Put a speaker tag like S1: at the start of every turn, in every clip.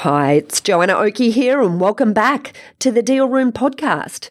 S1: Hi, it's Joanna Oakey here, and welcome back to the Deal Room podcast.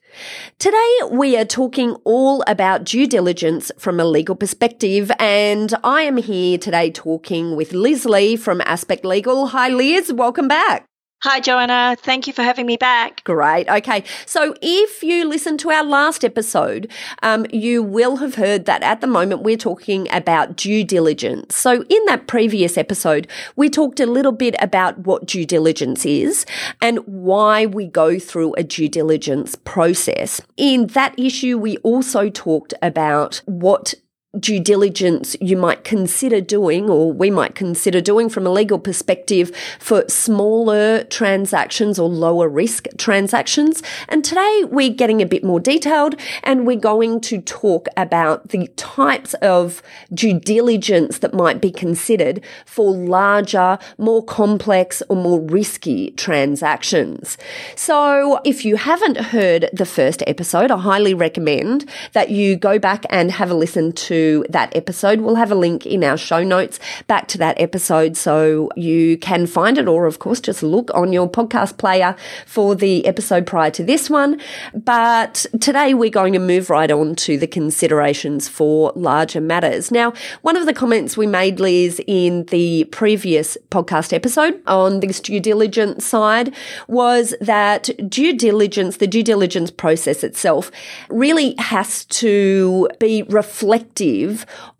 S1: Today, we are talking all about due diligence from a legal perspective, and I am here today talking with Liz Lee from Aspect Legal. Hi, Liz, welcome back.
S2: Hi, Joanna. Thank you for having me back.
S1: Great. Okay. So if you listened to our last episode, um, you will have heard that at the moment we're talking about due diligence. So in that previous episode, we talked a little bit about what due diligence is and why we go through a due diligence process. In that issue, we also talked about what due diligence you might consider doing or we might consider doing from a legal perspective for smaller transactions or lower risk transactions. And today we're getting a bit more detailed and we're going to talk about the types of due diligence that might be considered for larger, more complex or more risky transactions. So if you haven't heard the first episode, I highly recommend that you go back and have a listen to that episode. We'll have a link in our show notes back to that episode so you can find it, or of course, just look on your podcast player for the episode prior to this one. But today we're going to move right on to the considerations for larger matters. Now, one of the comments we made, Liz, in the previous podcast episode on this due diligence side was that due diligence, the due diligence process itself, really has to be reflective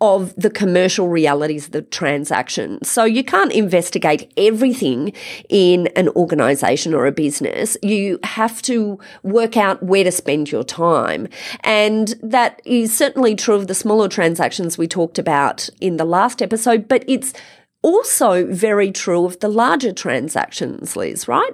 S1: of the commercial realities of the transaction. So you can't investigate everything in an organization or a business. You have to work out where to spend your time. And that is certainly true of the smaller transactions we talked about in the last episode, but it's also very true of the larger transactions, Liz, right?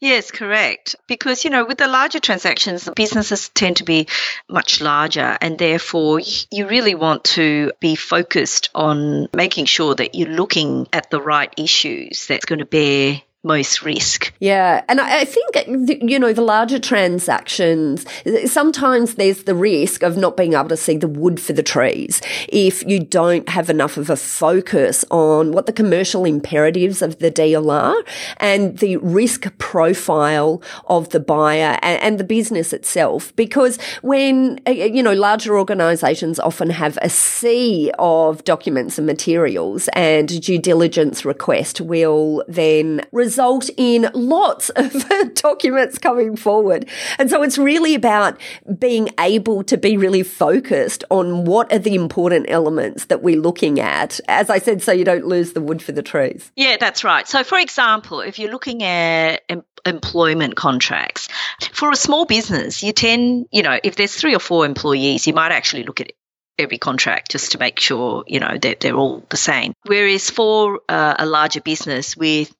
S2: Yes, correct. Because, you know, with the larger transactions, businesses tend to be much larger, and therefore you really want to be focused on making sure that you're looking at the right issues that's going to bear most risk.
S1: Yeah. And I think, you know, the larger transactions, sometimes there's the risk of not being able to see the wood for the trees if you don't have enough of a focus on what the commercial imperatives of the deal are and the risk profile of the buyer and, the business itself. Because when, uh, uh, you know, larger organizations often have a sea of documents and materials and due diligence request will then result result in lots of documents coming forward. And so it's really about being able to be really focused on what are the important elements that we're looking at. As I said, so you don't lose the wood for the trees.
S2: Yeah, that's right. So, for example, if you're looking at em- employment contracts, for a small business, you tend, you know, if there's three or four employees, you might actually look at every contract just to make sure you know that they're all the same whereas for uh, a larger business with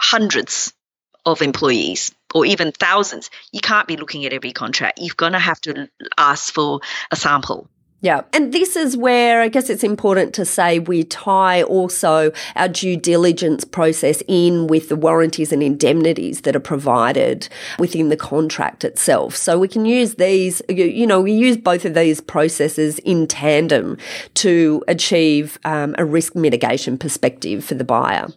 S2: hundreds of employees or even thousands, you can't be looking at every contract. You're going to have to ask for a sample.
S1: Yeah. And this is where I guess it's important to say we tie also our due diligence process in with the warranties and indemnities that are provided within the contract itself. So we can use these, you know, we use both of these processes in tandem to achieve um, a risk mitigation perspective for the buyer.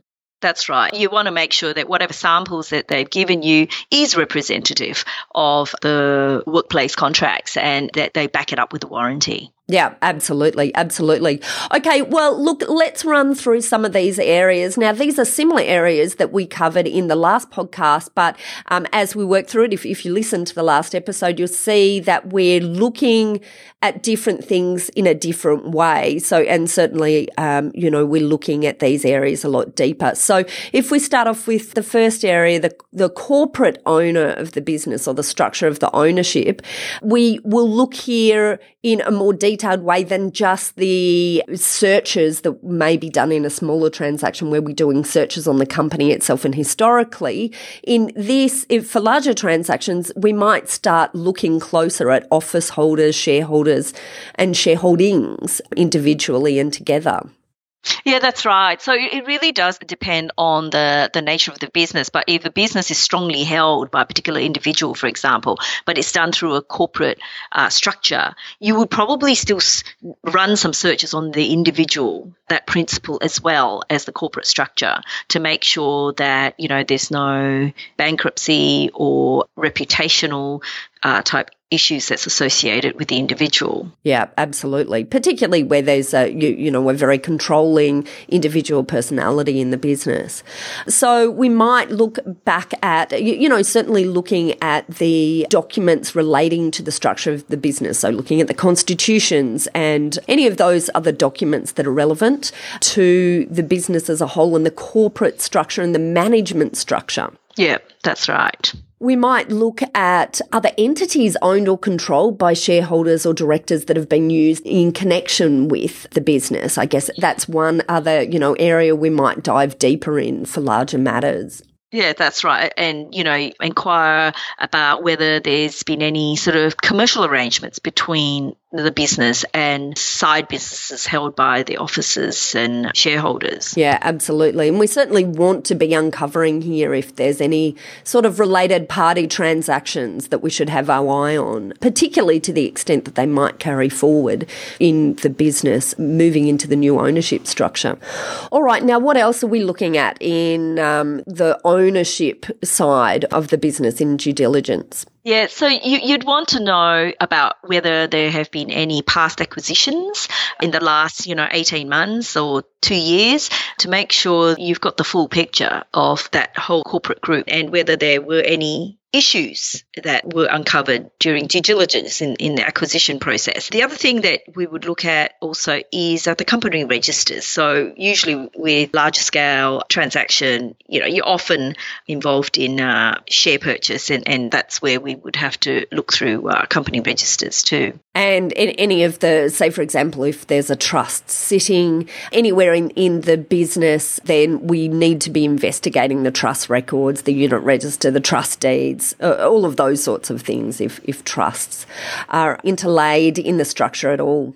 S2: That's right. You want to make sure that whatever samples that they've given you is representative of the workplace contracts and that they back it up with a warranty.
S1: Yeah, absolutely. Absolutely. Okay. Well, look, let's run through some of these areas. Now, these are similar areas that we covered in the last podcast, but um, as we work through it, if, if you listen to the last episode, you'll see that we're looking at different things in a different way. So, and certainly, um, you know, we're looking at these areas a lot deeper. So, if we start off with the first area, the, the corporate owner of the business or the structure of the ownership, we will look here in a more detailed detailed way than just the searches that may be done in a smaller transaction where we're doing searches on the company itself. And historically, in this, for larger transactions, we might start looking closer at office holders, shareholders, and shareholdings individually and together.
S2: Yeah, that's right. So it really does depend on the, the nature of the business. But if a business is strongly held by a particular individual, for example, but it's done through a corporate uh, structure, you would probably still run some searches on the individual, that principal, as well as the corporate structure to make sure that, you know, there's no bankruptcy or reputational uh, type issues that's associated with the individual.
S1: Yeah, absolutely. Particularly where there's a you, you know a very controlling individual personality in the business. So we might look back at you, you know certainly looking at the documents relating to the structure of the business. So looking at the constitutions and any of those other documents that are relevant to the business as a whole and the corporate structure and the management structure.
S2: Yeah, that's right.
S1: We might look at other entities owned or controlled by shareholders or directors that have been used in connection with the business. I guess that's one other, you know, area we might dive deeper in for larger matters.
S2: Yeah, that's right. And, you know, inquire about whether there's been any sort of commercial arrangements between the business and side businesses held by the officers and shareholders.
S1: Yeah, absolutely. And we certainly want to be uncovering here if there's any sort of related party transactions that we should have our eye on, particularly to the extent that they might carry forward in the business moving into the new ownership structure. All right, now what else are we looking at in um, the ownership side of the business in due diligence?
S2: Yeah, so you, would want to know about whether there have been any past acquisitions in the last, you know, 18 months or two years to make sure you've got the full picture of that whole corporate group and whether there were any issues that were uncovered during due diligence in, in the acquisition process. The other thing that we would look at also is uh, the company registers. So usually with larger scale transaction, you know, you're often involved in uh, share purchase and, and that's where we would have to look through uh, company registers too.
S1: And in any of the, say for example, if there's a trust sitting anywhere in, in the business, then we need to be investigating the trust records, the unit register, the trust deeds, uh, all of those sorts of things if, if trusts are interlaid in the structure at all.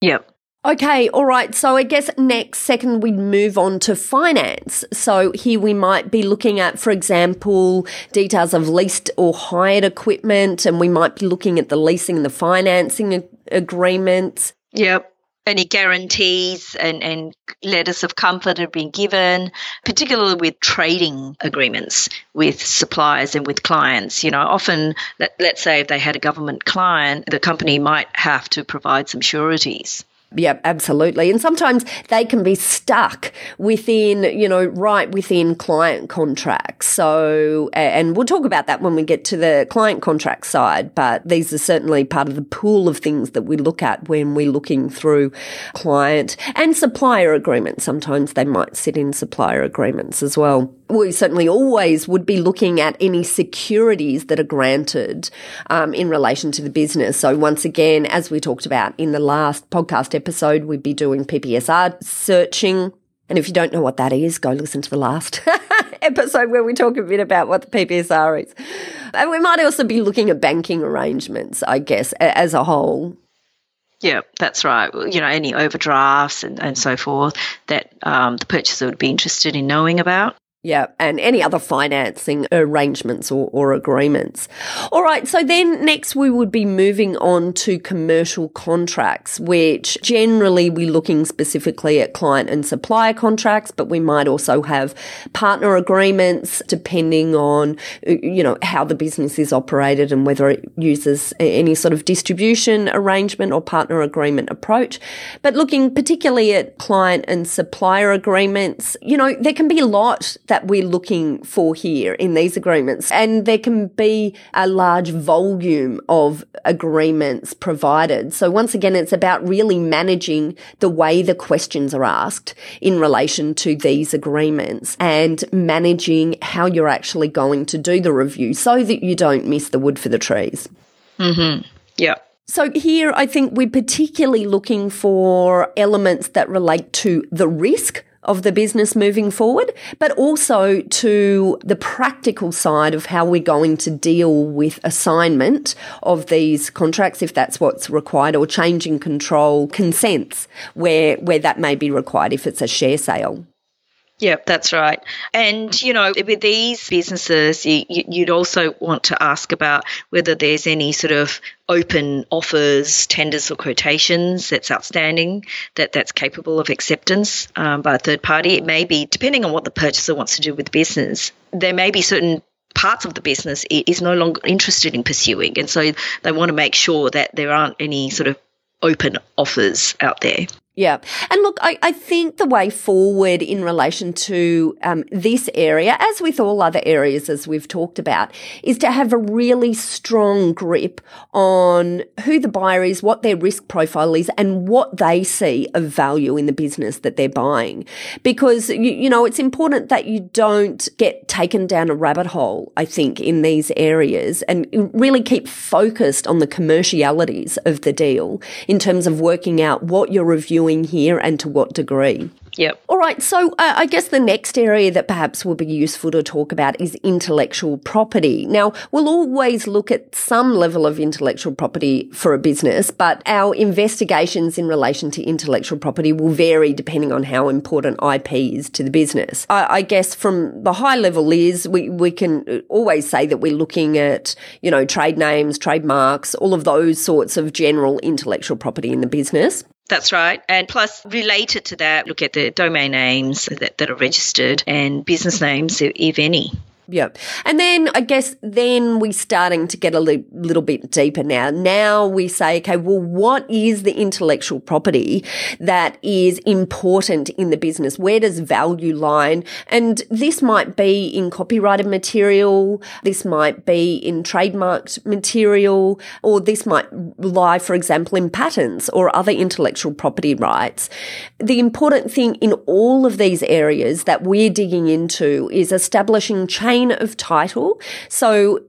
S2: Yep.
S1: Okay, all right. So I guess next, second, we'd move on to finance. So here we might be looking at, for example, details of leased or hired equipment, and we might be looking at the leasing and the financing agreements.
S2: Yep any guarantees and, and letters of comfort have been given, particularly with trading agreements with suppliers and with clients. You know, often, let, let's say if they had a government client, the company might have to provide some sureties.
S1: Yeah, absolutely. And sometimes they can be stuck within, you know, right within client contracts. So, and we'll talk about that when we get to the client contract side, but these are certainly part of the pool of things that we look at when we're looking through client and supplier agreements. Sometimes they might sit in supplier agreements as well we certainly always would be looking at any securities that are granted um, in relation to the business. So once again, as we talked about in the last podcast episode, we'd be doing PPSR searching. And if you don't know what that is, go listen to the last episode where we talk a bit about what the PPSR is. And we might also be looking at banking arrangements, I guess, as a whole.
S2: Yeah, that's right. You know, any overdrafts and, and so forth that um, the purchaser would be interested in knowing about.
S1: Yeah, and any other financing arrangements or, or, agreements. All right, so then next we would be moving on to commercial contracts, which generally we're looking specifically at client and supplier contracts, but we might also have partner agreements depending on, uh, you know, how the business is operated and whether it uses any sort of distribution arrangement or partner agreement approach. But looking particularly at client and supplier agreements, you know, there can be a lot that we're looking for here in these agreements. And there can be a large volume of agreements provided. So once again, it's about really managing the way the questions are asked in relation to these agreements and managing how you're actually going to do the review so that you don't miss the wood for the trees.
S2: Mm-hmm. Yeah.
S1: So here, I think we're particularly looking for elements that relate to the risk of the business moving forward, but also to the practical side of how we're going to deal with assignment of these contracts, if that's what's required, or changing control consents where, where that may be required if it's a share sale.
S2: Yeah, that's right. And, you know, with these businesses, you, would also want to ask about whether there's any sort of open offers, tenders, or quotations that's outstanding that that's capable of acceptance um, by a third party. It may be, depending on what the purchaser wants to do with the business, there may be certain parts of the business is no longer interested in pursuing. And so they want to make sure that there aren't any sort of open offers out there.
S1: Yeah. And look, I, I think the way forward in relation to um, this area, as with all other areas as we've talked about, is to have a really strong grip on who the buyer is, what their risk profile is, and what they see of value in the business that they're buying. Because, you, you know, it's important that you don't get taken down a rabbit hole, I think, in these areas and really keep focused on the commercialities of the deal in terms of working out what you're reviewing doing here and to what degree.
S2: Yep.
S1: All right. So uh, I guess the next area that perhaps will be useful to talk about is intellectual property. Now, we'll always look at some level of intellectual property for a business, but our investigations in relation to intellectual property will vary depending on how important IP is to the business. I, I guess from the high level is we, we can always say that we're looking at, you know, trade names, trademarks, all of those sorts of general intellectual property in the business.
S2: That's right. And plus, related to that, look at the domain names that, that are registered and business names, if any.
S1: Yeah. And then I guess then we're starting to get a li- little bit deeper now. Now we say, okay, well, what is the intellectual property that is important in the business? Where does value lie? And this might be in copyrighted material. This might be in trademarked material, or this might lie, for example, in patents or other intellectual property rights. The important thing in all of these areas that we're digging into is establishing chain chain of title. So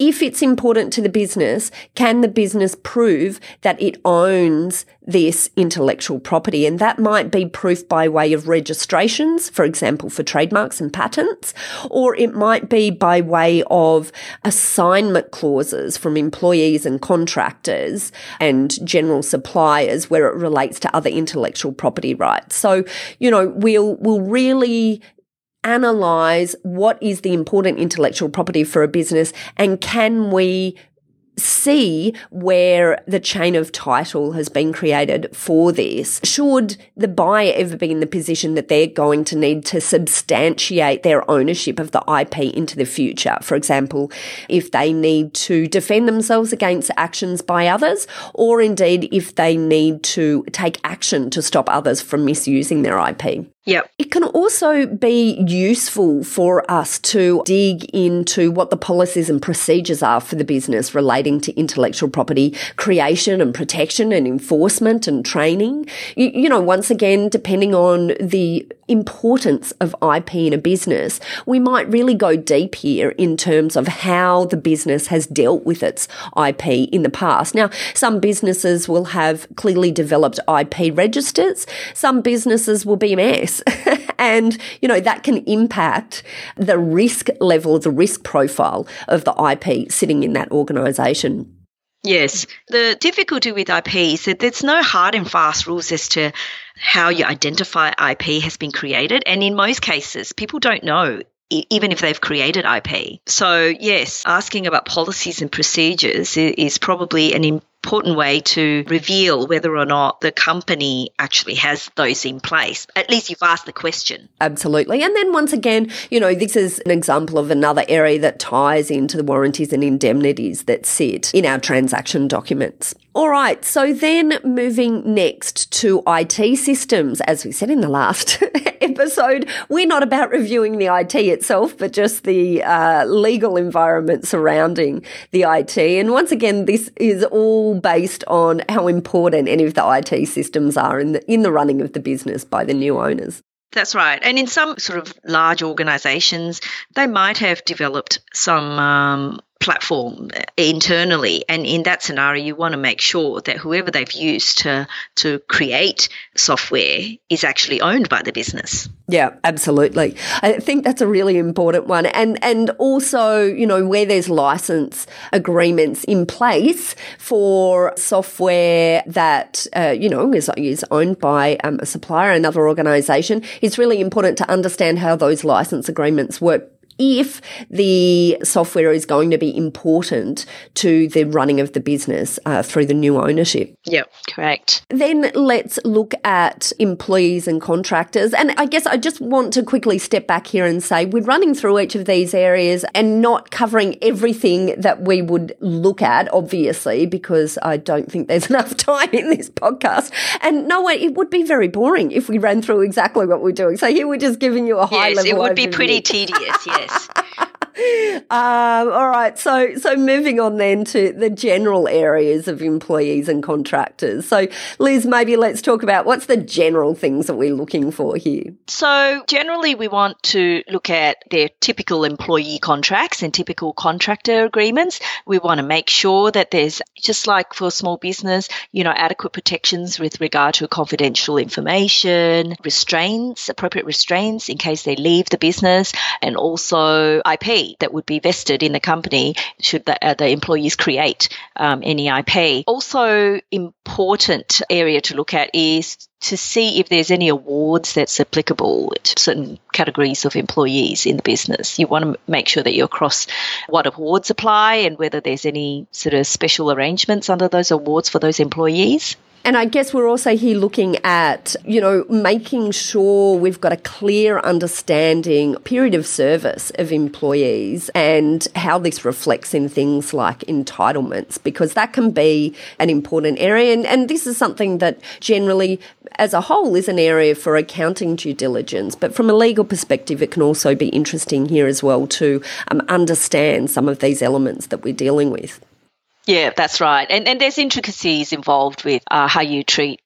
S1: if it's important to the business, can the business prove that it owns this intellectual property? And that might be proof by way of registrations, for example, for trademarks and patents, or it might be by way of assignment clauses from employees and contractors and general suppliers where it relates to other intellectual property rights. So, you know, we'll, we'll really analyze what is the important intellectual property for a business and can we see where the chain of title has been created for this. Should the buyer ever be in the position that they're going to need to substantiate their ownership of the IP into the future? For example, if they need to defend themselves against actions by others, or indeed if they need to take action to stop others from misusing their IP.
S2: Yep.
S1: It can also be useful for us to dig into what the policies and procedures are for the business relating to intellectual property creation and protection and enforcement and training. You, you know, once again, depending on the importance of IP in a business, we might really go deep here in terms of how the business has dealt with its IP in the past. Now, some businesses will have clearly developed IP registers. Some businesses will be a mess. and, you know, that can impact the risk level, the risk profile of the IP sitting in that organisation.
S2: Yes. The difficulty with IP is that there's no hard and fast rules as to how you identify IP has been created. And in most cases, people don't know even if they've created IP. So, yes, asking about policies and procedures is probably an important way to reveal whether or not the company actually has those in place. At least you've asked the question.
S1: Absolutely. And then once again, you know, this is an example of another area that ties into the warranties and indemnities that sit in our transaction documents. All right, so then moving next to IT systems. As we said in the last episode, we're not about reviewing the IT itself, but just the uh, legal environment surrounding the IT. And once again, this is all based on how important any of the IT systems are in the, in the running of the business by the new owners.
S2: That's right. And in some sort of large organizations, they might have developed some um, platform internally. And in that scenario, you want to make sure that whoever they've used to, to create software is actually owned by the business.
S1: Yeah, absolutely. I think that's a really important one. And, and also, you know, where there's license agreements in place for software that, uh, you know, is, is owned by um, a supplier, another organization, it's really important to understand how those license agreements work if the software is going to be important to the running of the business uh, through the new ownership.
S2: Yep, correct.
S1: Then let's look at employees and contractors. And I guess I just want to quickly step back here and say we're running through each of these areas and not covering everything that we would look at, obviously, because I don't think there's enough time in this podcast. And no way, it would be very boring if we ran through exactly what we're doing. So here we're just giving you a high
S2: yes,
S1: level.
S2: Yes, it would
S1: overview.
S2: be pretty tedious, yes yes.
S1: Um, all right. So, so moving on then to the general areas of employees and contractors. So, Liz, maybe let's talk about what's the general things that we're looking for here.
S2: So, generally, we want to look at their typical employee contracts and typical contractor agreements. We want to make sure that there's just like for small business, you know, adequate protections with regard to confidential information, restraints, appropriate restraints in case they leave the business, and also IP that would be vested in the company should the, uh, the employees create um, any IP. Also, important area to look at is to see if there's any awards that's applicable to certain categories of employees in the business. You want to make sure that you're across what awards apply and whether there's any sort of special arrangements under those awards for those employees.
S1: And I guess we're also here looking at, you know, making sure we've got a clear understanding period of service of employees and how this reflects in things like entitlements, because that can be an important area. And, and this is something that generally, as a whole, is an area for accounting due diligence. But from a legal perspective, it can also be interesting here as well to um, understand some of these elements that we're dealing with.
S2: Yeah, that's right. And and there's intricacies involved with uh, how you treat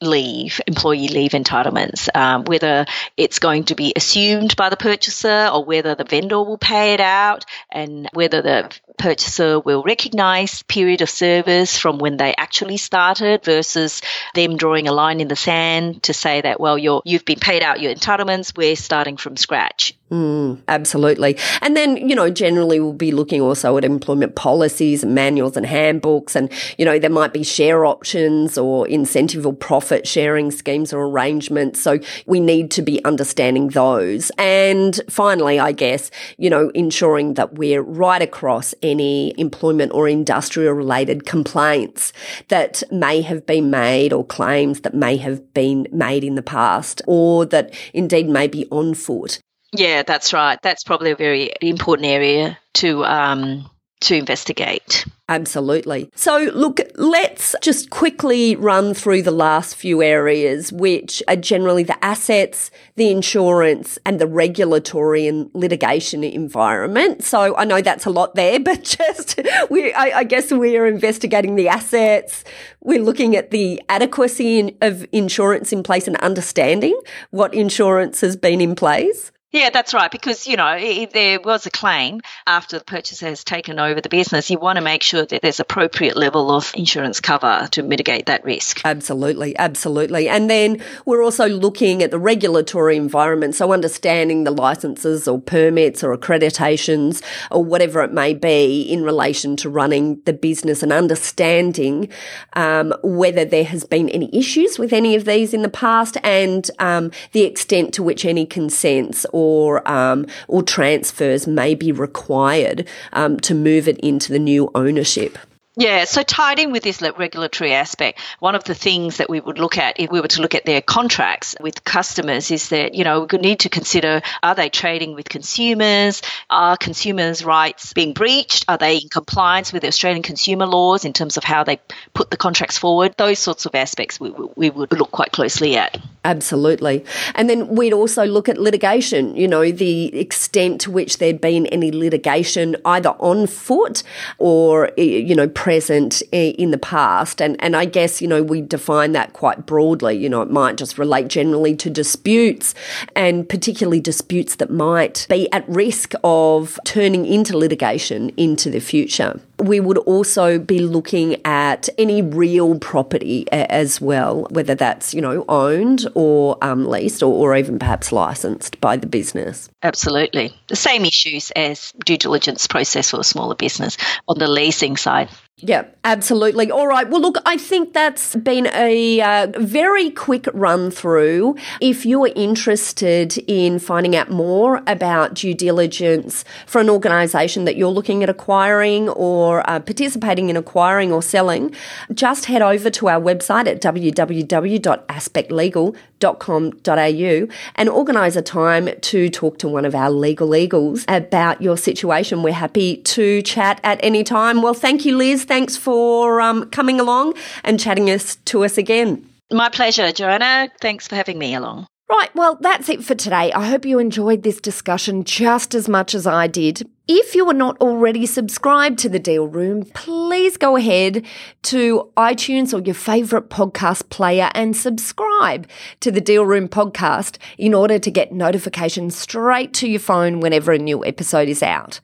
S2: leave, employee leave entitlements, um, whether it's going to be assumed by the purchaser or whether the vendor will pay it out, and whether the purchaser will recognize period of service from when they actually started versus them drawing a line in the sand to say that well you're you've been paid out your entitlements we're starting from scratch
S1: Mm, absolutely. And then, you know, generally we'll be looking also at employment policies and manuals and handbooks. And, you know, there might be share options or incentive or profit sharing schemes or arrangements. So we need to be understanding those. And finally, I guess, you know, ensuring that we're right across any employment or industrial related complaints that may have been made or claims that may have been made in the past or that indeed may be on foot.
S2: Yeah, that's right. That's probably a very important area to um, to investigate.
S1: Absolutely. So, look, let's just quickly run through the last few areas, which are generally the assets, the insurance, and the regulatory and litigation environment. So, I know that's a lot there, but just we, I, I guess we're investigating the assets. We're looking at the adequacy of insurance in place and understanding what insurance has been in place.
S2: Yeah, that's right. Because, you know, if there was a claim after the purchaser has taken over the business, you want to make sure that there's appropriate level of insurance cover to mitigate that risk.
S1: Absolutely, absolutely. And then we're also looking at the regulatory environment. So understanding the licenses or permits or accreditations or whatever it may be in relation to running the business and understanding um, whether there has been any issues with any of these in the past and um, the extent to which any consents or or um, or transfers may be required um, to move it into the new ownership.
S2: Yeah, so tied in with this regulatory aspect, one of the things that we would look at if we were to look at their contracts with customers is that, you know, we need to consider are they trading with consumers? Are consumers' rights being breached? Are they in compliance with Australian consumer laws in terms of how they put the contracts forward? Those sorts of aspects we, we would look quite closely at.
S1: Absolutely. And then we'd also look at litigation, you know, the extent to which there'd been any litigation either on foot or, you know, present in the past. And, and I guess, you know, we define that quite broadly. You know, it might just relate generally to disputes and particularly disputes that might be at risk of turning into litigation into the future. We would also be looking at any real property as well, whether that's, you know, owned or um, leased or, or even perhaps licensed by the business.
S2: Absolutely. The same issues as due diligence process for a smaller business on the leasing side.
S1: Yeah, absolutely. All right. Well, look, I think that's been a uh, very quick run through. If you are interested in finding out more about due diligence for an organisation that you're looking at acquiring or uh, participating in acquiring or selling, just head over to our website at www.aspectlegal.com.au and organise a time to talk to one of our legal eagles about your situation. We're happy to chat at any time. Well, thank you, Liz thanks for um, coming along and chatting us to us again.
S2: My pleasure, Joanna. Thanks for having me along.
S1: Right, well, that's it for today. I hope you enjoyed this discussion just as much as I did. If you are not already subscribed to the Deal Room, please go ahead to iTunes or your favourite podcast player and subscribe to the Deal Room podcast in order to get notifications straight to your phone whenever a new episode is out.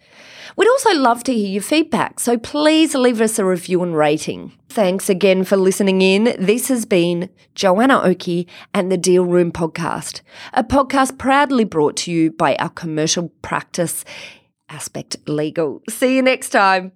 S1: We'd also love to hear your feedback, so please leave us a review and rating. Thanks again for listening in. This has been Joanna Oakey and the Deal Room Podcast, a podcast proudly brought to you by our commercial practice, Aspect Legal. See you next time.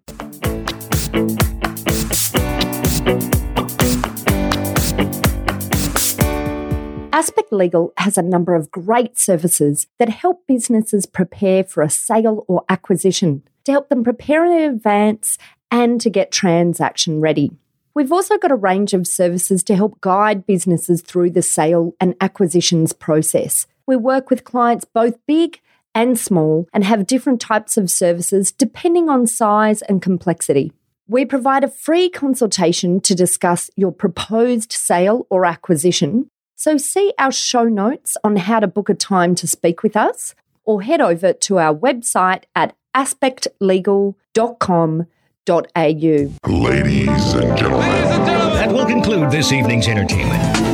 S1: Aspect Legal has a number of great services that help businesses prepare for a sale or acquisition, to help them prepare in advance and to get transaction ready. We've also got a range of services to help guide businesses through the sale and acquisitions process. We work with clients both big and small and have different types of services depending on size and complexity. We provide a free consultation to discuss your proposed sale or acquisition so, see our show notes on how to book a time to speak with us, or head over to our website at aspectlegal.com.au.
S3: Ladies and gentlemen,
S4: that will conclude this evening's entertainment.